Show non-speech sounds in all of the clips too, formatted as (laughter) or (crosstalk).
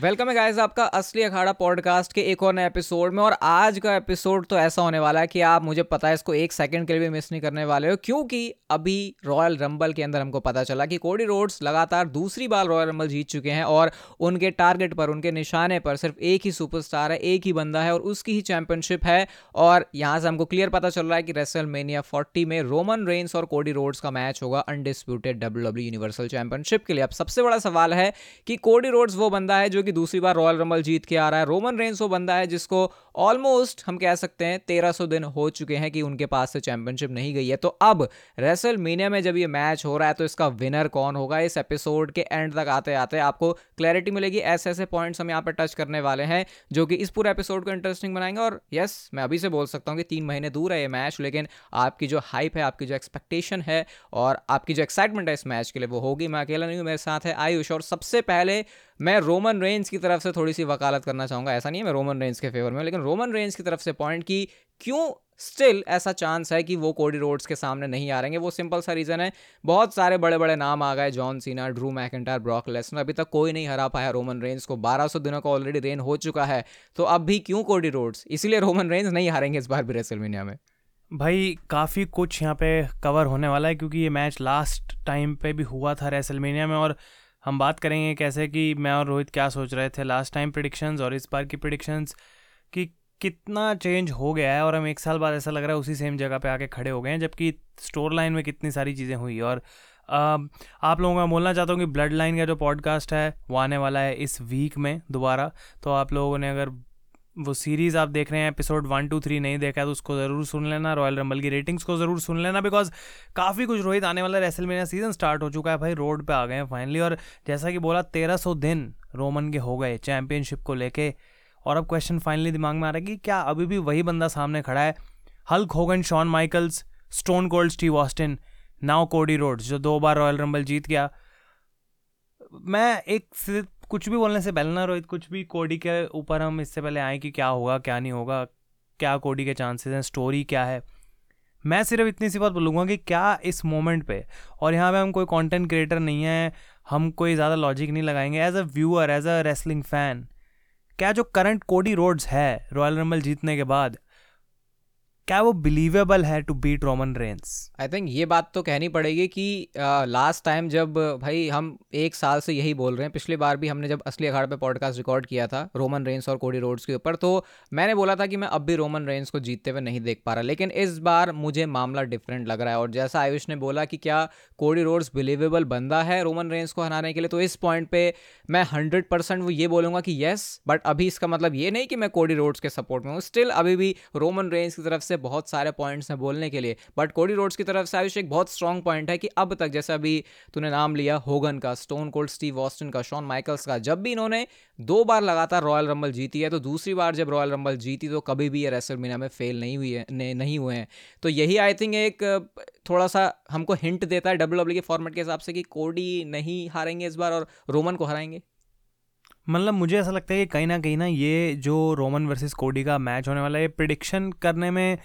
Welcome है guys आपका असली अखाड़ा पॉडकास्ट के एक और नए एपिसोड में। और आज का एपिसोड तो ऐसा होने वाला है कि आप, मुझे पता है, इसको एक सेकंड के लिए भी मिस नहीं करने वाले हो, क्योंकि अभी रॉयल रंबल के अंदर हमको पता चला कि कोडी रोड्स लगातार दूसरी बार रॉयल रंबल जीत चुके हैं और उनके टारगेट पर, उनके निशाने पर सिर्फ़ एक ही सुपरस्टार है, एक ही बंदा है और उसकी ही चैंपियनशिप है। और यहाँ से हमको क्लियर पता चल रहा है कि रेसल मेनिया फोर्टी में रोमन रेंस और कोडी रोड्स का मैच होगा अनडिस्प्यूटेड डब्ल्यू यूनिवर्सल चैंपियनशिप के लिए। अब सबसे बड़ा सवाल है कि कोडी रोड्स वो बंदा है जो कि दूसरी बार रॉयल रंबल जीत के आ रहा है। रोमन रेंस वो बंदा है जिसको ऑलमोस्ट हम कह सकते हैं, तेरह सौ दिन हो चुके हैं कि उनके पास से चैंपियनशिप नहीं गई है। तो अब रेसल में जब ये मैच हो रहा है तो इसका विनर कौन होगा? इस एपिसोड के एंड तक आते आते आपको क्लैरिटी मिलेगी। ऐसे ऐसे पॉइंट्स हम यहाँ पर टच करने वाले हैं, जो कि इस पूरे एपिसोड को इंटरेस्टिंग बनाएँगे। और यस मैं अभी से बोल सकता हूँ कि तीन महीने दूर है ये मैच लेकिन आपकी जो हाइप है, आपकी जो एक्सपेक्टेशन है और आपकी जो एक्साइटमेंट है इस मैच के लिए, वो होगी। मैं अकेला नहीं हूँ, मेरे साथ है आयुष। और सबसे पहले मैं रोमन रेंज की तरफ़ से थोड़ी सी वकालत करना चाहूँगा। ऐसा नहीं है, मैं रोमन रेंज के फेवर में लेकिन रोमन रेंज की तरफ़ से पॉइंट की क्यों स्टिल ऐसा चांस है कि वो कोडी रोड्स के सामने नहीं आ रहेंगे वो सिंपल सा रीज़न है। बहुत सारे बड़े बड़े नाम आ गए John Cena Drew McIntyre Brock Lesnar अभी तक कोई नहीं हरा पाया रोमन रेंज को। 1200 दिनों का ऑलरेडी रेन हो चुका है। तो अब भी क्यों कोडी रोड्स इसीलिए रोमन रेंज नहीं हारेंगे इस बार भी रेसलमेनिया में। भाई, काफ़ी कुछ यहाँ पे कवर होने वाला है क्योंकि ये मैच लास्ट टाइम पे भी हुआ था रेसलमेनिया में और हम बात करेंगे कैसे कि मैं और रोहित क्या सोच रहे थे लास्ट टाइम प्रिडिक्शंस और इस बार की प्रिडिक्शंस कि कितना चेंज हो गया है और हम एक साल बाद ऐसा लग रहा है उसी सेम जगह पे आके खड़े हो गए हैं, जबकि स्टोर लाइन में कितनी सारी चीज़ें हुई और आप लोगों का बोलना चाहता हूँ कि ब्लड लाइन का जो पॉडकास्ट है, वो आने वाला है इस वीक में दोबारा। तो आप लोगों ने अगर वो सीरीज़ आप देख रहे हैं एपिसोड वन टू थ्री नहीं देखा है तो उसको ज़रूर सुन लेना रॉयल रंबल की रेटिंग्स को ज़रूर सुन लेना बिकॉज़ काफ़ी कुछ रोहित आने वाला रेसल मेरा सीज़न स्टार्ट हो चुका है भाई रोड पे आ गए हैं फाइनली और जैसा कि बोला, तेरह सौ दिन रोमन के हो गए चैम्पियनशिप को लेके। और अब क्वेश्चन फाइनली दिमाग में आ रहा है कि क्या अभी भी वही बंदा सामने खड़ा है? Hulk Hogan Shawn Michaels Stone Cold Steve Austin now Cody Rhodes जो दो बार रॉयल रंबल जीत गया। मैं एक सिर्फ़ कुछ भी बोलने से पहले ना रोहित, कुछ भी कोडी के ऊपर हम इससे पहले आए कि क्या होगा, क्या नहीं होगा, क्या कोडी के चांसेस हैं स्टोरी क्या है। मैं सिर्फ़ इतनी सी बात बोलूँगा कि क्या इस मोमेंट पे, और यहाँ पे हम कोई कंटेंट क्रिएटर नहीं है, हम कोई ज़्यादा लॉजिक नहीं लगाएँगे as a viewer as a wrestling fan क्या जो करंट कोडी रोड्स है रॉयल रंबल जीतने के बाद क्या वो बिलीवेबल है to beat Roman Reigns I think ये बात तो कहनी पड़ेगी कि लास्ट टाइम जब, भाई, हम एक साल से यही बोल रहे हैं, पिछली बार भी हमने जब असली अखाड़ पे पॉडकास्ट रिकॉर्ड किया था रोमन रेंस और कोडी रोड्स के ऊपर तो मैंने बोला था कि मैं अब भी रोमन रेंस को जीतते हुए नहीं देख पा रहा, लेकिन इस बार मुझे मामला डिफरेंट लग रहा है, और जैसा आयुष ने बोला कि क्या कोडी रोड्स बिलीवेबल बंदा है रोमन रेंस को हराने के लिए तो इस पॉइंट पे मैं हंड्रेड परसेंट वो ये बोलूँगा कि येस बट अभी इसका मतलब ये नहीं कि मैं कोडी रोड्स के सपोर्ट में हूँ स्टिल अभी भी रोमन रेंस की तरफ़ से बहुत सारे पॉइंट्स हैं बोलने के लिए। बट कोडी रोड्स की तरफ़ से आयुष एक बहुत स्ट्रॉन्ग पॉइंट है कि अब तक जैसे अभी तूने नाम लिया होगन का स्टोन कोल्ड स्टीव वॉस्टन का शॉन माइकल्स का, जब भी इन्होंने दो बार लगातार रॉयल रंबल जीती है तो दूसरी बार जब रॉयल रंबल जीती तो कभी भी ये रेसल मीना में फेल नहीं हुई है नहीं हुए हैं। तो यही आई थिंक एक थोड़ा सा हमको हिंट देता है डब्ल्यू डब्ल्यू के फॉर्मेट के हिसाब से कि कोडी नहीं हारेंगे इस बार और रोमन को हराएँगे। मतलब मुझे ऐसा लगता है कि कहीं ना कहीं ना ये जो रोमन वर्सेस कोडी का मैच होने वाला है, ये प्रिडिक्शन करने में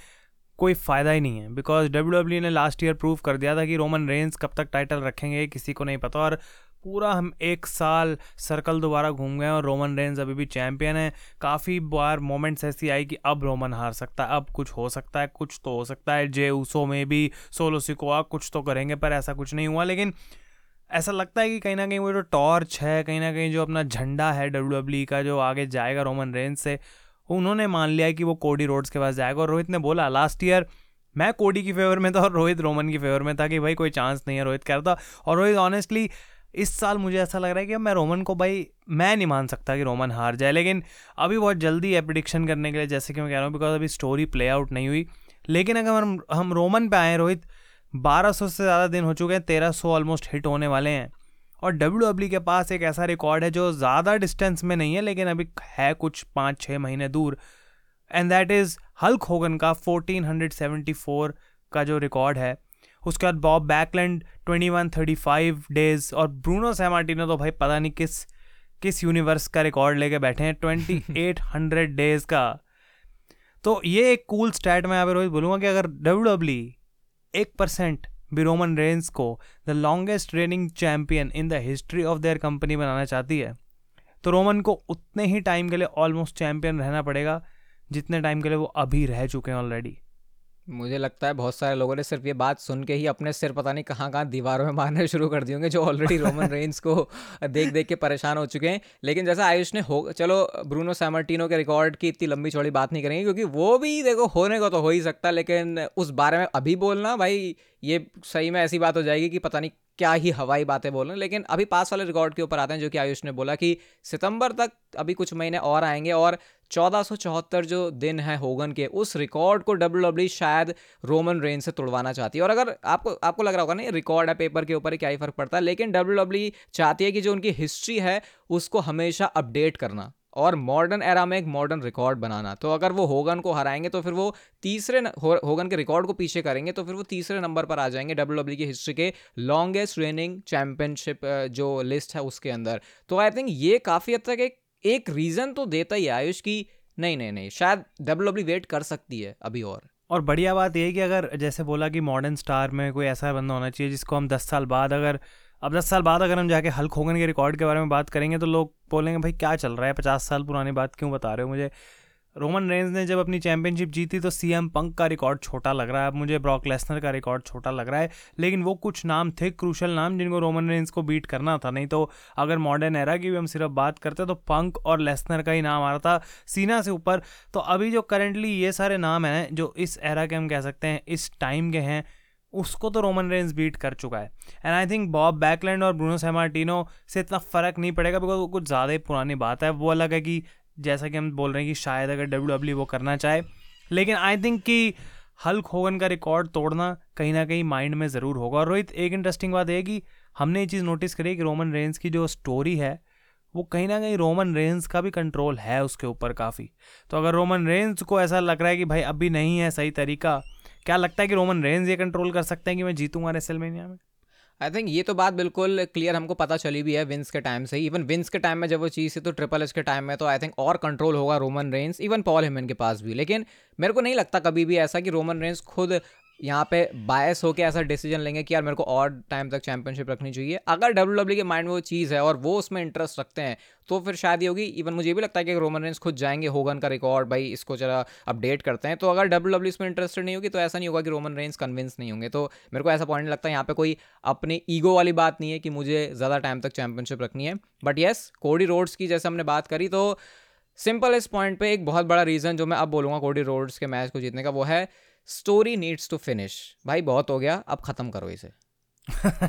कोई फ़ायदा ही नहीं है। बिकॉज़ डब्ल्यू डब्ल्यू ने लास्ट ईयर प्रूव कर दिया था कि रोमन रेंज कब तक टाइटल रखेंगे, किसी को नहीं पता। और पूरा हम एक साल सर्कल दोबारा घूम गए और रोमन रेंज अभी भी चैंपियन है। काफ़ी बार मोमेंट्स ऐसी आई कि अब रोमन हार सकता है, अब कुछ हो सकता है, कुछ तो हो सकता है। जे ऊसो में भी सोलो सिकोआ कुछ तो करेंगे, पर ऐसा कुछ नहीं हुआ। लेकिन ऐसा लगता है कि कहीं ना कहीं वो जो टॉर्च है, कहीं ना कहीं जो अपना झंडा है डब्ल्यू डब्ल्यू का, जो आगे जाएगा रोमन रेंज से, उन्होंने मान लिया कि वो कोडी रोड्स के पास जाएगा। और रोहित ने बोला लास्ट ईयर मैं कोडी की फेवर में था और रोहित रोमन की फेवर में था कि भाई कोई चांस नहीं है रोहित कह रहा था और रोहित ऑनेस्टली इस साल मुझे ऐसा लग रहा है कि मैं रोमन को भाई, मैं नहीं मान सकता कि रोमन हार जाए। लेकिन अभी बहुत जल्दी है प्रिडिक्शन करने के लिए, जैसे कि मैं कह रहा हूँ बिकॉज़ अभी स्टोरी प्ले आउट नहीं हुई। लेकिन अगर हम हम रोमन पे आए रोहित 1200 से ज़्यादा दिन हो चुके हैं 1300 ऑलमोस्ट हिट होने वाले हैं। और डब्ल्यू डब्ल्यू के पास एक ऐसा रिकॉर्ड है जो ज़्यादा डिस्टेंस में नहीं है, लेकिन अभी है कुछ पाँच छः महीने दूर। And that is Hulk Hogan का 1474 का जो रिकॉर्ड है। उसके बाद Bob Backlund twenty one thirty five days और ब्रूनो सैमार्टिनो तो भाई पता नहीं किस किस यूनिवर्स का रिकॉर्ड लेके बैठे हैं ट्वेंटी एट हंड्रेड डेज़ का। तो ये एक कूल स्टैट मैं यहाँ पे रोहित बोलूँगा कि अगर डब्ल्यू e एक परसेंट भी रोमन रेंस को the longest reigning champion in the history of their company बनाना चाहती है। तो रोमन को उतने ही टाइम के लिए ऑलमोस्ट चैम्पियन रहना पड़ेगा, जितने टाइम के लिए वो अभी रह चुके हैं ऑलरेडी मुझे लगता है बहुत सारे लोगों ने सिर्फ़ ये बात सुन के ही अपने सिर पता नहीं कहाँ कहाँ दीवारों में मारने (laughs) शुरू कर दिए होंगे, जो ऑलरेडी रोमन रेंज को देख देख के परेशान हो चुके हैं। लेकिन जैसा आयुष ने हो, चलो, ब्रूनो सैमर्टिनो के रिकॉर्ड की इतनी लंबी चौड़ी बात नहीं करेंगे, क्योंकि वो भी देखो, होने को तो हो ही सकता, लेकिन उस बारे में अभी बोलना भाई, ये सही में ऐसी बात हो जाएगी कि पता नहीं क्या ही हवाई बातें बोल रहे हैं। लेकिन अभी पास वाले रिकॉर्ड के ऊपर आते हैं, जो कि आयुष ने बोला कि सितंबर तक अभी कुछ महीने और आएँगे और चौदह जो दिन है होगन के, उस रिकॉर्ड को डब्ल्यू डब्ल्यू शायद रोमन रेन से तोड़वाना चाहती है। और अगर आपको आपको लग रहा होगा ना रिकॉर्ड है पेपर के ऊपर क्या ही फ़र्क पड़ता है, लेकिन डब्ल्यू चाहती है कि जो उनकी हिस्ट्री है, उसको हमेशा अपडेट करना। और मॉडर्न एरा में एक मॉडर्न रिकॉर्ड बनाना। तो अगर वो होगन को हराएँगे तो फिर वो तीसरे हो, होगन के रिकॉर्ड को पीछे करेंगे तो फिर वो तीसरे नंबर पर आ जाएँगे डब्ल्यू डब्ल्यू की हिस्ट्री के लॉन्गेस्ट रेनिंग चैंपियनशिप जो लिस्ट है उसके अंदर। तो आई थिंक ये काफ़ी हद तक एक एक रीज़न तो देता ही आयुष की नहीं नहीं नहीं शायद डब्ल्यू डब्ल्यू वेट कर सकती है अभी और। और बढ़िया बात यह है कि अगर जैसे बोला कि मॉडर्न स्टार में कोई ऐसा बंदा होना चाहिए जिसको हम दस साल बाद अगर अब दस साल बाद अगर हम जाके हल्क होगन के रिकॉर्ड के बारे में बात करेंगे तो लोग बोलेंगे, भाई, क्या चल रहा है? पचास साल पुरानी बात क्यों बता रहे हो मुझे? रोमन रेंज ने जब अपनी चैंपियनशिप जीती तो सी एम पंक का रिकॉर्ड छोटा लग रहा है। अब मुझे ब्रॉक लेसनर का रिकॉर्ड छोटा लग रहा है, लेकिन वो कुछ नाम थे क्रूशल नाम, जिनको रोमन रेंज को बीट करना था। नहीं तो अगर मॉडर्न एरा की भी हम सिर्फ़ बात करते तो पंक और लेसनर का ही नाम आ रहा था सीना से ऊपर। तो अभी जो करेंटली ये सारे नाम हैं, जो इस एरा के हम कह सकते हैं, इस टाइम के हैं उसको तो रोमन रेंज बीट कर चुका है। And I think Bob Backlund और ब्रूनो सेमार्टिनो से इतना फ़र्क नहीं पड़ेगा बिकॉज़ वो कुछ ज़्यादा ही पुरानी बात है। वो अलग है कि जैसा कि हम बोल रहे हैं कि शायद अगर डब्ल्यू डब्ल्यू वो करना चाहे। लेकिन आई थिंक कि हल्क होगन का रिकॉर्ड तोड़ना कहीं ना कहीं माइंड में ज़रूर होगा। और रोहित, एक इंटरेस्टिंग बात है कि हमने ये चीज़ नोटिस करी कि रोमन रेंज की जो स्टोरी है, वो कहीं ना कहीं रोमन रेंज का भी कंट्रोल है उसके ऊपर काफ़ी। तो अगर रोमन रेंज को ऐसा लग रहा है कि भाई अभी नहीं है सही तरीका क्या लगता है कि रोमन रेंज ये कंट्रोल कर सकते हैं कि मैं जीतूँगा रेसलमेनिया में? आई थिंक ये तो बात बिल्कुल क्लियर हमको पता चली भी है विंस के टाइम से इवन विंस के टाइम में जब वो चीज़ थी तो ट्रिपल एच के टाइम में तो आई थिंक और कंट्रोल होगा Roman Reigns even Paul Heyman के पास भी। लेकिन मेरे को नहीं लगता कभी भी ऐसा कि रोमन रेंस खुद यहाँ पे बायस होकर ऐसा डिसीज़न लेंगे कि यार मेरे को और टाइम तक चैंपियनशिप रखनी चाहिए। अगर डब्ल्यू डब्ल्यू के माइंड में वो चीज़ है और वो उसमें इंटरेस्ट रखते हैं तो फिर शायद ये होगी इवन मुझे भी लगता है कि रोमन रेंस खुद जाएँगे होगन का रिकॉर्ड भाई इसको जरा अपडेट करते हैं। तो अगर डब्ल्यू डब्ल्यू इसमें इंटरेस्टेड नहीं होगी तो ऐसा नहीं होगा कि रोमन रेंस कन्विंस नहीं होंगे। तो मेरे को ऐसा पॉइंट लगता है, यहाँ पे कोई अपनी ईगो वाली बात नहीं है कि मुझे ज़्यादा टाइम तक चैंपियनशिप रखनी है। बट येस कोडी रोड्स की जैसे हमने बात करी तो सिंपल इस पॉइंट पे एक बहुत बड़ा रीज़न जो मैं अब बोलूँगा कोडी रोड्स के मैच को जीतने का, वो है स्टोरी नीड्स टू फिनिश भाई, बहुत हो गया, अब ख़त्म करो इसे। (laughs)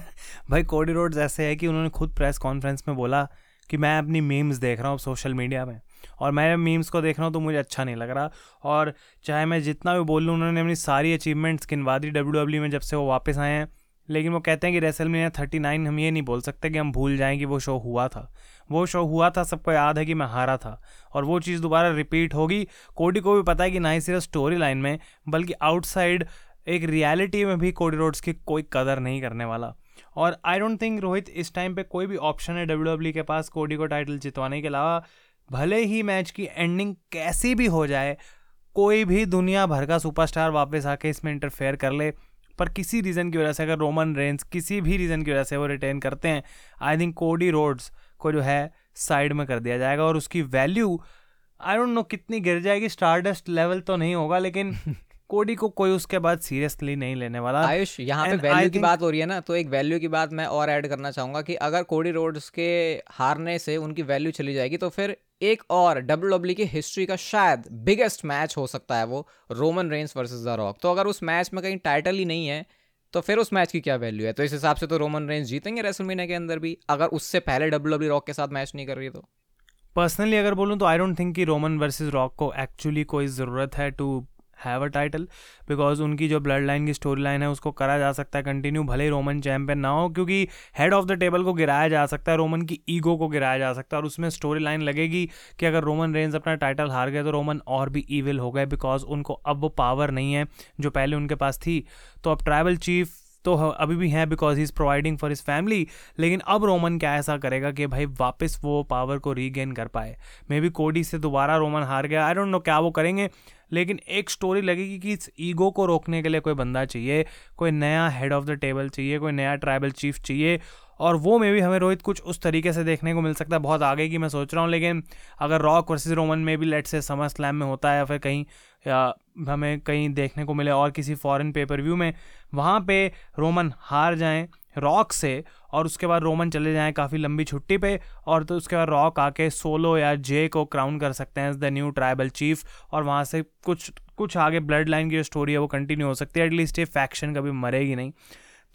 भाई कोडी रोड्स ऐसे है कि उन्होंने खुद प्रेस कॉन्फ्रेंस में बोला कि मैं अपनी मीम्स देख रहा हूँ सोशल मीडिया में। और मैं मीम्स को देख रहा हूँ तो मुझे अच्छा नहीं लग रहा। और चाहे मैं जितना भी बोल लूँ, उन्होंने अपनी सारी अचीवमेंट्स गिनवा दी डब्ल्यू डब्ल्यू में जब से वो वापस आए हैं। लेकिन वो कहते हैं कि रेसल में थर्टी नाइन हम ये नहीं बोल सकते कि हम भूल जाएँ कि वो शो हुआ था। वो शो हुआ था, सबको याद है कि मैं हारा था। और वो चीज़ दोबारा रिपीट होगी। कोडी को भी पता है कि ना ही सिर्फ़ स्टोरी लाइन में, बल्कि आउटसाइड एक रियलिटी में भी कोडी रोड्स की कोई कदर नहीं करने वाला। और आई डोंट थिंक रोहित, इस टाइम पे कोई भी ऑप्शन है डब्ल्यू डब्ल्यू के पास कोडी को टाइटल जितवाने के अलावा, भले ही मैच की एंडिंग कैसी भी हो जाए, कोई भी दुनिया भर का सुपरस्टार वापस आके इसमें इंटरफेयर कर ले। पर किसी रीज़न की वजह से अगर रोमन रेंस किसी भी रीज़न की वजह से वो रिटेन करते हैं आई थिंक कोडी रोड्स को जो है साइड में कर दिया जाएगा और उसकी वैल्यू आई डोंट नो कितनी गिर जाएगी स्टारडस्ट लेवल तो नहीं होगा लेकिन (laughs) कोडी को कोई उसके बाद सीरियसली नहीं लेने वाला। आयुष यहाँ पे वैल्यू की बात हो रही है ना तो एक वैल्यू की बात मैं और ऐड करना चाहूँगा कि अगर कोडी रोड्स के हारने से उनकी वैल्यू चली जाएगी तो फिर एक और डब्ल्यू डब्ल्यू की हिस्ट्री का शायद बिगेस्ट मैच हो सकता है वो, Roman Reigns versus the Rock. तो अगर उस मैच में कहीं टाइटल ही नहीं है तो फिर उस मैच की क्या वैल्यू है? तो इस हिसाब से तो रोमन रेंस जीतेंगे रेसलमीना के अंदर भी, अगर उससे पहले डब्ल्यू डब्ल्यू रॉक के साथ मैच नहीं कर रही तो। पर्सनली अगर बोलूँ तो आई डोंट थिंक कि रोमन वर्सेज रॉक को एक्चुअली कोई ज़रूरत है to have a title because उनकी जो ब्लड लाइन की स्टोरी लाइन है, उसको करा जा सकता है कंटिन्यू भले ही रोमन चैंपियन ना हो, क्योंकि हेड ऑफ़ द टेबल को गिराया जा सकता है रोमन की ईगो को गिराया जा सकता है, और उसमें स्टोरी लाइन लगेगी कि अगर रोमन रेंज अपना टाइटल हार गए तो रोमन और भी ईविल हो गए बिकॉज़ उनको अब वो पावर नहीं है, जो पहले उनके पास थी। तो अब ट्राइबल चीफ तो अभी भी हैं because he is providing for his family लेकिन अब रोमन क्या ऐसा करेगा कि भाई वापस वो पावर को रीगेन कर पाए। मे बी कोडी से दोबारा रोमन हार गया। आई डोंट नो क्या वो करेंगे, लेकिन एक स्टोरी लगेगी कि इस ईगो को रोकने के लिए कोई बंदा चाहिए, कोई नया हेड ऑफ़ द टेबल चाहिए, कोई नया ट्राइबल चीफ चाहिए और वो में भी हमें रोहित कुछ उस तरीके से देखने को मिल सकता है, बहुत आगे की मैं सोच रहा हूँ, लेकिन अगर रॉक वर्सेस रोमन में भी लेट से समर स्लैम में होता है या फिर कहीं, या हमें कहीं देखने को मिले और किसी फॉरेन पेपर व्यू में, वहाँ पे रोमन हार जाएँ रॉक से और उसके बाद रोमन चले जाएँ काफ़ी लंबी छुट्टी पे और तो उसके बाद रॉक आके सोलो या जे को क्राउन कर सकते हैं as the new tribal chief और वहाँ से कुछ कुछ आगे ब्लड लाइन की जो स्टोरी है वो कंटिन्यू हो सकती है एटलीस्ट ये फैक्शन कभी मरेगी नहीं।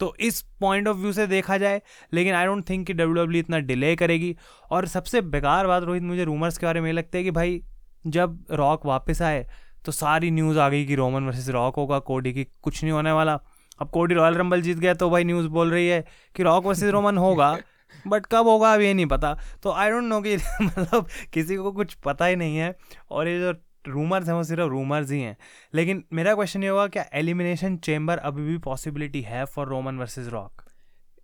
तो इस पॉइंट ऑफ़ व्यू से देखा जाए, लेकिन आई डोंट थिंक कि डब्ल्यू डब्ल्यू इतना डिले करेगी। और सबसे बेकार बात रोहित, मुझे रूमर्स के बारे में लगता है कि भाई, जब रॉक वापस आए तो सारी न्यूज़ आ गई कि रोमन वर्सेस रॉक होगा कोडी की कुछ नहीं होने वाला। अब कोडी रॉयल रंबल जीत गया तो भाई न्यूज़ बोल रही है कि रॉक वर्सेस रोमन होगा बट कब होगा अब ये नहीं पता। तो आई डोंट नो कि (laughs) मतलब किसी को कुछ पता ही नहीं है। और ये जो रूमर्स हैं, वो सिर्फ़ रूमर्स ही हैं। लेकिन मेरा क्वेश्चन ये होगा क्या एलिमिनेशन चेम्बर अभी भी पॉसिबिलिटी है फॉर रोमन वर्सेज रॉक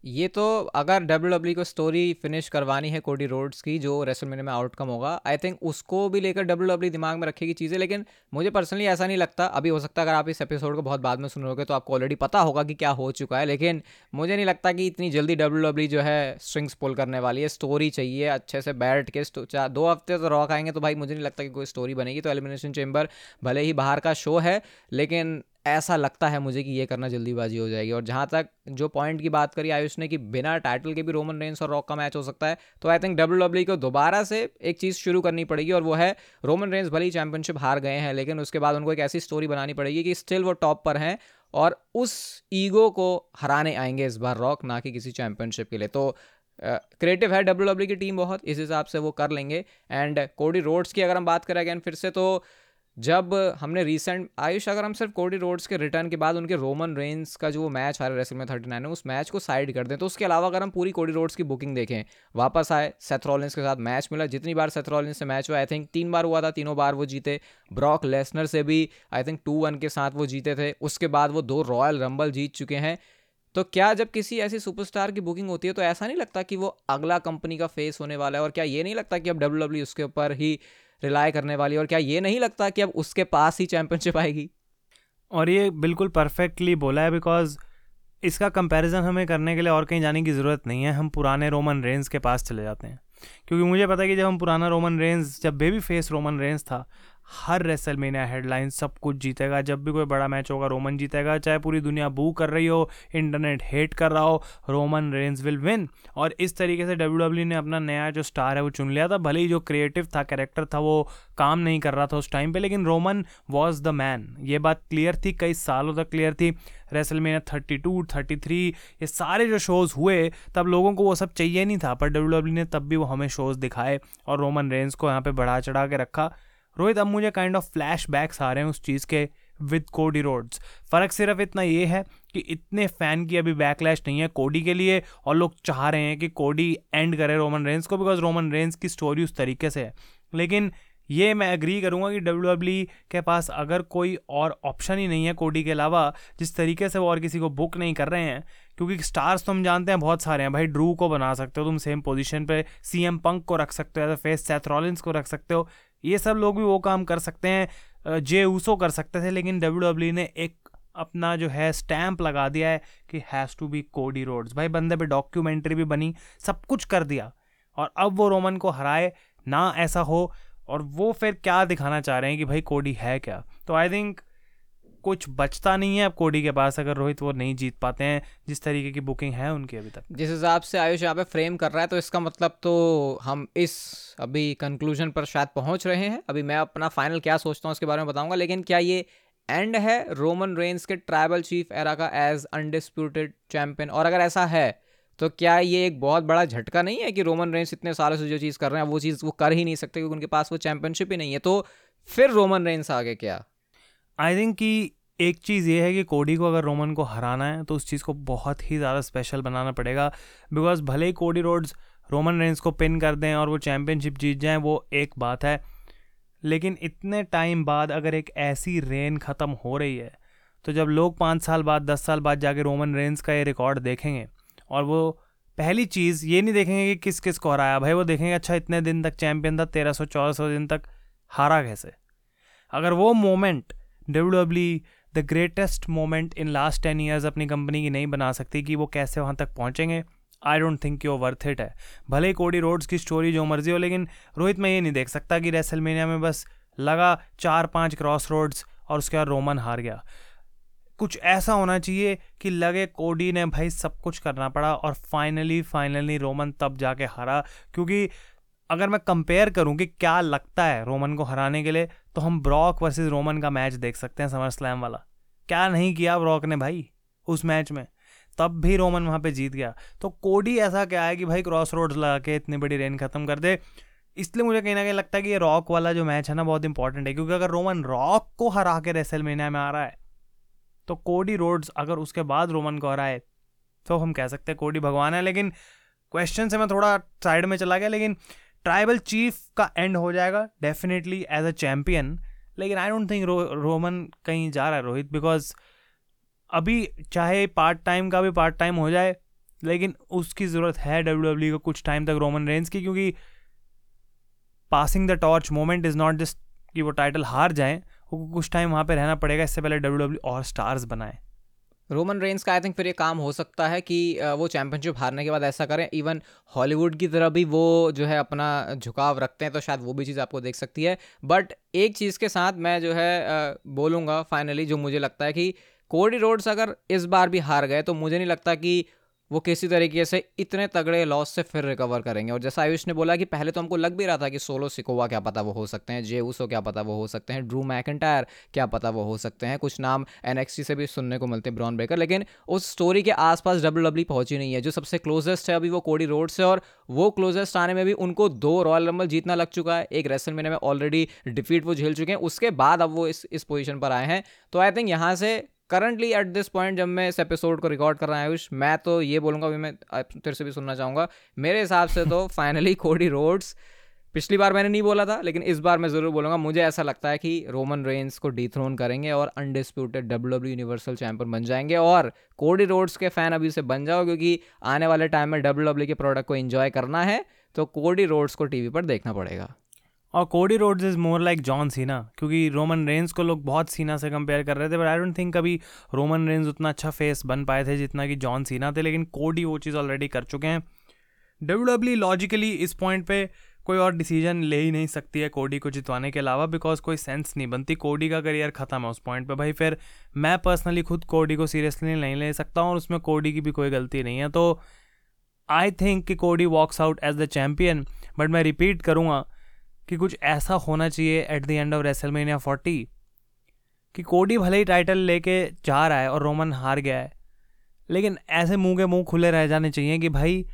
ये तो अगर डब्ल्यू डब्ल्यू को स्टोरी फिनिश करवानी है कोडी रोड्स की, जो रेसलमेनिया में आउटकम होगा आई थिंक उसको भी लेकर डब्ल्यू डब्ल्यू दिमाग में रखेगी चीज़ें, लेकिन मुझे पर्सनली ऐसा नहीं लगता। अभी हो सकता है अगर आप इस एपिसोड को बहुत बाद में सुन रहोगे तो आपको ऑलरेडी पता होगा कि क्या हो चुका है, लेकिन मुझे नहीं लगता कि इतनी जल्दी डब्ल्यू डब्ल्यू जो है स्ट्रिंग्स पुल करने वाली है। स्टोरी चाहिए, अच्छे से बैठ के दो हफ़्ते तो रॉक आएँगे तो भाई मुझे नहीं लगता कि कोई स्टोरी बनेगी। तो एलिमिनेशन चेम्बर भले ही बाहर का शो है, लेकिन ऐसा लगता है मुझे कि ये करना जल्दीबाजी हो जाएगी। और जहाँ तक जो पॉइंट की बात करी आयुष ने कि बिना टाइटल के भी रोमन रेंस और रॉक का मैच हो सकता है तो आई थिंक डब्ल्यू डब्ल्यू को दोबारा से एक चीज़ शुरू करनी पड़ेगी और वो है रोमन रेंस भले ही चैंपियनशिप हार गए हैं लेकिन उसके बाद उनको एक ऐसी स्टोरी बनानी पड़ेगी कि स्टिल वो टॉप पर हैं और उस ईगो को हराने आएँगे इस बार रॉक ना कि किसी चैंपियनशिप के लिए। तो क्रिएटिव uh, है डब्ल्यू डब्ल्यू की टीम बहुत इस हिसाब से वो कर लेंगे। एंड कोडी रोड्स की अगर हम बात करें अगेन फिर से तो जब हमने रिसेंट आयुष, अगर हम सिर्फ़ कोडी रोड्स के रिटर्न के बाद उनके रोमन रेंस का जो मैच आ रहा है रेसल में थर्टी नाइन है उस मैच को साइड कर दें तो उसके अलावा अगर हम पूरी कोडी रोड्स की बुकिंग देखें, वापस आए सेथ के साथ मैच मिला, जितनी बार सेथ से मैच हुआ आई थिंक तीन बार हुआ था, तीनों बार वो जीते ब्रॉक लेसनर से भी आई थिंक टू वन के साथ वो जीते थे, उसके बाद वो दो रॉयल रंबल जीत चुके हैं। तो क्या जब किसी ऐसी सुपरस्टार की बुकिंग होती है तो ऐसा नहीं लगता कि वो अगला कंपनी का फेस होने वाला है, और क्या ये नहीं लगता कि अब डब्ल्यू डब्ल्यू उसके ऊपर ही रिलाई करने वाली और क्या ये नहीं लगता कि अब उसके पास ही चैम्पियनशिप आएगी? और ये बिल्कुल परफेक्टली बोला है बिकॉज़ इसका कंपैरिजन हमें करने के लिए और कहीं जाने की ज़रूरत नहीं है। हम पुराने रोमन रेंज के पास चले जाते हैं। क्योंकि मुझे पता है कि जब हम पुराना रोमन रेंज जब बेबी फेस रोमन रेंज था हर रेसलमेनिया हेडलाइन सब कुछ जीतेगा। जब भी कोई बड़ा मैच होगा, रोमन जीतेगा। चाहे पूरी दुनिया बू कर रही हो, इंटरनेट हेट कर रहा हो, रोमन रेंज विल विन। और इस तरीके से डब्ल्यू ने अपना नया जो स्टार है, वो चुन लिया था। भले ही जो क्रिएटिव था कैरेक्टर था, वो काम नहीं कर रहा था उस टाइम पर लेकिन रोमन वॉज़ द मैन ये बात क्लियर थी, कई सालों तक क्लियर थी। Wrestle WrestleMania thirty two thirty three ये सारे जो शोज़ हुए, तब लोगों को वो सब चाहिए नहीं था। पर डब्ल्यू ने तब भी वो हमें शोज़ दिखाए और रोमन रेंज को यहाँ पे बढ़ा चढ़ा के रखा। रोहित, अब मुझे काइंड ऑफ़ फ्लैश बैक्स आ रहे हैं उस चीज़ के विद कोडी रोड्स फ़र्क सिर्फ़ इतना ये है कि इतने फ़ैन की अभी बैकलैश नहीं है कोडी के लिए और लोग चाह रहे हैं कि कोडी एंड करे रोमन रेंज को बिकॉज़ रोमन रेंज की स्टोरी उस तरीके से है। लेकिन ये मैं एग्री करूँगा कि डब्ल्यू डब्ल्यू के पास अगर कोई और ऑप्शन ही नहीं है कोडी के अलावा, जिस तरीके से वो और किसी को बुक नहीं कर रहे हैं, क्योंकि स्टार्स तो हम जानते हैं बहुत सारे हैं, भाई ड्रू को बना सकते हो, तुम सेम पोजीशन पे सी एम पंक को रख सकते हो एज फेस सेथ रॉलिंस को रख सकते हो ये सब लोग भी वो काम कर सकते हैं जे ऊसो कर सकते थे, लेकिन डब्ल्यू डब्ल्यू ने एक अपना जो है स्टैंप लगा दिया है कि has to be Cody Rhodes. भाई बंदे पे डॉक्यूमेंट्री भी बनी, सब कुछ कर दिया, और अब वो रोमन को हराए, ना ऐसा हो, और वो फिर क्या दिखाना चाह रहे हैं कि भाई कोडी है क्या? तो आई थिंक कुछ बचता नहीं है अब कोडी के पास, अगर रोहित वो नहीं जीत पाते हैं, जिस तरीके की बुकिंग है उनकी अभी तक? जिस हिसाब से आयुष यहाँ पे फ्रेम कर रहा है तो इसका मतलब तो हम इस अभी कंक्लूजन पर शायद पहुँच रहे हैं। अभी मैं अपना फाइनल क्या सोचता हूँ, उसके बारे में बताऊँगा, लेकिन क्या ये एंड है रोमन रेंस के ट्राइबल चीफ एरा का एज अनडिस्प्यूटेड चैंपियन और अगर ऐसा है तो क्या ये एक बहुत बड़ा झटका नहीं है कि रोमन रेंस इतने सालों से जो चीज़ कर रहे हैं, वो चीज़ वो कर ही नहीं सकते क्योंकि उनके पास वो चैंपियनशिप ही नहीं है? तो फिर रोमन रेंस आगे क्या? आई थिंक कि एक चीज़ ये है कि कोडी को अगर रोमन को हराना है तो उस चीज़ को बहुत ही ज़्यादा स्पेशल बनाना पड़ेगा। बिकॉज़ भले ही कोडी रोड्स रोमन रेंस को पिन कर दें और वो चैम्पियनशिप जीत जाएँ, वो एक बात है। लेकिन इतने टाइम बाद अगर एक ऐसी रेन ख़त्म हो रही है तो जब लोग पाँच साल बाद, दस साल बाद जाके रोमन रेंस का ये रिकॉर्ड देखेंगे, और वो पहली चीज़ ये नहीं देखेंगे कि किस किस को हराया, भाई वो देखेंगे अच्छा इतने दिन तक चैंपियन था, तेरह सौ, चौदह सौ दिन तक, हारा कैसे? अगर वो moment W the greatest moment in last ten years अपनी कंपनी की नहीं बना सकती कि वो कैसे वहाँ तक पहुँचेंगे। आई डोंट थिंक वो वर्थ इट है। भले ही कोडी रोड्स की स्टोरी जो मर्ज़ी हो, लेकिन रोहित मैं ये नहीं देख सकता कि रेसलमेनिया में बस लगा चार पाँच क्रॉस रोड्स और उसके बाद रोमन हार गया। कुछ ऐसा होना चाहिए कि लगे कोडी ने भाई सब कुछ करना पड़ा और फाइनली फाइनली रोमन तब जाके हारा, क्योंकि अगर मैं कंपेयर करूँ कि क्या लगता है रोमन को हराने के लिए तो हम ब्रॉक वर्सेस रोमन का मैच देख सकते हैं समर स्लैम वाला। क्या नहीं किया ब्रॉक ने भाई उस मैच में? तब भी रोमन वहाँ पे जीत गया। तो कोडी ऐसा क्या है कि भाई क्रॉस रोड्स लगा के इतनी बड़ी रेन खत्म कर दे। इसलिए मुझे कहीं ना कहीं लगता है कि ये रॉक वाला जो मैच है ना, बहुत इंपॉर्टेंट है। क्योंकि अगर रोमन रॉक को हरा के रेसल में आ रहा है तो कोडी रोड्स अगर उसके बाद रोमन को हराए तो हम कह सकते हैं कोडी भगवान है। लेकिन क्वेश्चन से मैं थोड़ा साइड में चला गया, लेकिन ट्राइबल चीफ का एंड हो जाएगा डेफिनेटली एज अ चैम्पियन लेकिन आई डोंट थिंक रोमन कहीं जा रहा है, रोहित बिकॉज़ अभी चाहे पार्ट टाइम का भी पार्ट टाइम हो जाए, लेकिन उसकी ज़रूरत है डब्ल्यू डब्ल्यू को कुछ टाइम तक रोमन रेंज की, क्योंकि passing the torch moment is not just कि वो टाइटल हार जाए, वो कुछ टाइम वहाँ पे रहना पड़ेगा, इससे पहले डब्ल्यू डब्ल्यू और स्टार्स बनाए। रोमन रेंस का आई थिंक फिर ये काम हो सकता है कि वो चैंपियनशिप हारने के बाद ऐसा करें। इवन हॉलीवुड की तरह भी वो जो है अपना झुकाव रखते हैं तो शायद वो भी चीज़ आपको देख सकती है। बट एक चीज़ के साथ मैं जो है बोलूँगा फाइनली जो मुझे लगता है कि कोडी रोड्स अगर इस बार भी हार गए तो मुझे नहीं लगता कि वो किसी तरीके से इतने तगड़े लॉस से फिर रिकवर करेंगे। और जैसा आयुष ने बोला कि पहले तो हमको लग भी रहा था कि सोलो सिकोवा क्या पता वो हो सकते हैं, जे उसो क्या पता वो हो सकते हैं, ड्रू मैकेंटायर क्या पता वो हो सकते हैं। कुछ नाम एन से भी सुनने को मिलते हैं ब्राउन ब्रेकर लेकिन उस स्टोरी के आसपास डब्ल्यू डब्ल्यू पहुँची नहीं है। जो सबसे क्लोजेस्ट है अभी वो कोडी रोड से, और वो क्लोजेस्ट आने में भी उनको दो रॉयल रंबल जीतना लग चुका है। एक रेसल में ऑलरेडी डिफीट वो झेल चुके हैं। उसके बाद अब वो इस इस पोजिशन पर आए हैं। तो आई थिंक यहाँ से करंटली एट दिस पॉइंट जब मैं इस एपिसोड को रिकॉर्ड कर रहा हूँ मैं तो ये बोलूँगा अभी मैं तेरे से भी सुनना चाहूँगा। मेरे हिसाब से तो फाइनली कोडी रोड्स पिछली बार मैंने नहीं बोला था लेकिन इस बार मैं ज़रूर बोलूँगा। मुझे ऐसा लगता है कि रोमन रेंस को डिथ्रोन करेंगे और undisputed W W universal champion बन जाएँगे और कोडी रोड्स के फ़ैन अभी से बन जाओ क्योंकि आने वाले टाइम में डब्ल्यू डब्ल्यू के प्रोडक्ट को इन्जॉय करना है तो कोडी रोड्स को टीवी पर देखना पड़ेगा। और Cody Rhodes is more like John Cena क्योंकि रोमन रेंज को लोग बहुत सीना से कंपेयर कर रहे थे बट आई डोंट थिंक कभी रोमन रेंज उतना अच्छा फेस बन पाए थे जितना कि जॉन सीना थे, लेकिन कोडी वो चीज़ ऑलरेडी कर चुके हैं। डब्ल्यू डब्ल्यू लॉजिकली इस पॉइंट पे कोई और डिसीज़न ले ही नहीं सकती है कोडी को जितवाने के अलावा बिकॉज़ कोई सेंस नहीं बनती। कोडी का करियर ख़त्म है उस पॉइंट पे। भाई फिर मैं पर्सनली खुद कोडी को सीरियसली नहीं ले सकता हूँ और उसमें कोडी की भी कोई गलती नहीं है। तो आई थिंक कि Cody walks out as the champion but मैं रिपीट करूँगा कि कुछ ऐसा होना चाहिए at the end of WrestleMania forty कि कोडी भले ही टाइटल लेके जा रहा है और रोमन हार गया है, लेकिन ऐसे मुँह के मुँह खुले रह जाने चाहिए कि भाई,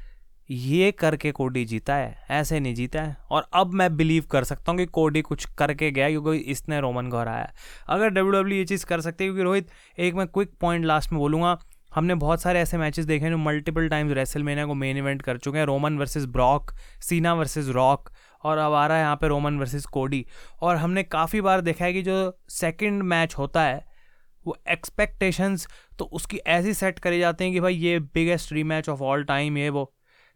ये करके कोडी जीता है, ऐसे नहीं जीता है। और अब मैं बिलीव कर सकता हूँ कि कोडी कुछ करके गया क्योंकि इसने रोमन को हराया अगर डब्ल्यू डब्ल्यू ये चीज़ कर सकती है, क्योंकि रोहित, एक मैं क्विक पॉइंट लास्ट में बोलूँगा, हमने बहुत सारे ऐसे मैचेस देखे हैं जो मल्टीपल टाइम्स रेसलमेनिया को मेन इवेंट कर चुके हैं। Roman versus Brock, Cena versus Rock और अब आ रहा है यहाँ पे रोमन वर्सेस कोडी। और हमने काफ़ी बार देखा है कि जो सेकंड मैच होता है, वो एक्सपेक्टेशंस तो उसकी ऐसी सेट करी जाती हैं कि भाई ये बिगेस्ट री मैच ऑफ़ ऑल टाइम ये वो।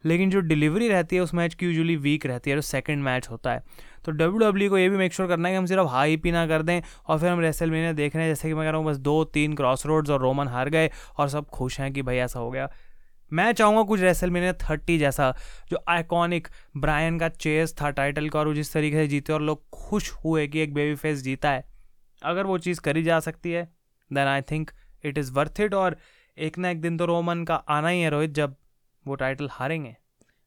लेकिन जो डिलीवरी रहती है, उस मैच की यूजुअली वीक रहती है, जो सेकंड मैच होता है। तो डब्ल्यू डब्ल्यू को ये भी मेक श्योर sure करना है कि हम सिर्फ़ हाई पी ना कर दें और फिर हम रेसल में देख रहे हैं, जैसे कि मैं कह रहा हूँ, बस दो तीन क्रॉस रोड्स और रोमन हार गए और सब खुश हैं कि भाई ऐसा हो गया। मैं चाहूँगा कुछ रेसल में थर्टी जैसा, जो आइकॉनिक ब्रायन का चेस था टाइटल का, और जिस तरीके से जीते और लोग खुश हुए कि एक बेबी फेस जीता है। अगर वो चीज़ करी जा सकती है then I think it is worth it और एक ना एक दिन तो रोमन का आना ही है, रोहित, जब वो टाइटल हारेंगे।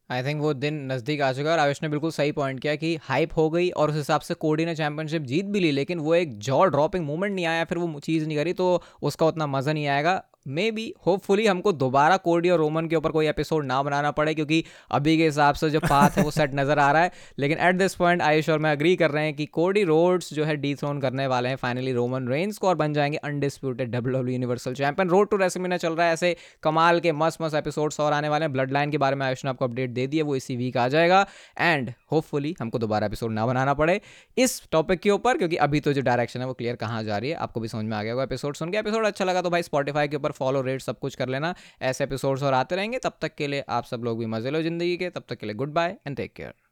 आई थिंक वो दिन नज़दीक आ चुका है, और आयुष ने बिल्कुल सही पॉइंट किया कि हाइप हो गई, और उस हिसाब से कोडी ने चैंपियनशिप जीत भी ली, लेकिन वो एक जॉ ड्रॉपिंग मूवमेंट नहीं आया, फिर वो चीज़ नहीं करी तो उसका उतना मज़ा नहीं आएगा। मे बी होपफुली हमको दोबारा कोडी और रोमन के ऊपर कोई एपिसोड ना बनाना पड़े, क्योंकि अभी के हिसाब से जो पाथ है वो सेट नज़र आ रहा है। लेकिन एट दिस पॉइंट आयुष और मैं अग्री कर रहे हैं कि कोडी रोड्स जो है डी करने वाले हैं। फाइनली रोमन रेंस को और बन जाएँगे undisputed W universal champion road to WrestleMania चल रहा है, ऐसे कमाल के मस्त मस्त एपिसोड्स और आने वाले हैं। ब्लड लाइन के बारे में आयुष ने आपको अपडेट दे दिया, वो इसी वीक आ जाएगा। एंड होपफुली हमको दोबारा एपिसोड ना बनाना पड़े इस टॉपिक के ऊपर, क्योंकि अभी तो जो डायरेक्शन है वो क्लियर कहाँ जा रही है, आपको भी समझ में आ गया होगा। एपिसोड सुन के एपिसोड अच्छा लगा तो भाई स्पॉटीफाई के ऊपर फॉलो रेट सब कुछ कर लेना। ऐसे एपिसोड्स और आते रहेंगे। तब तक के लिए आप सब लोग भी मज़े लो ज़िंदगी के। तब तक के लिए goodbye and take care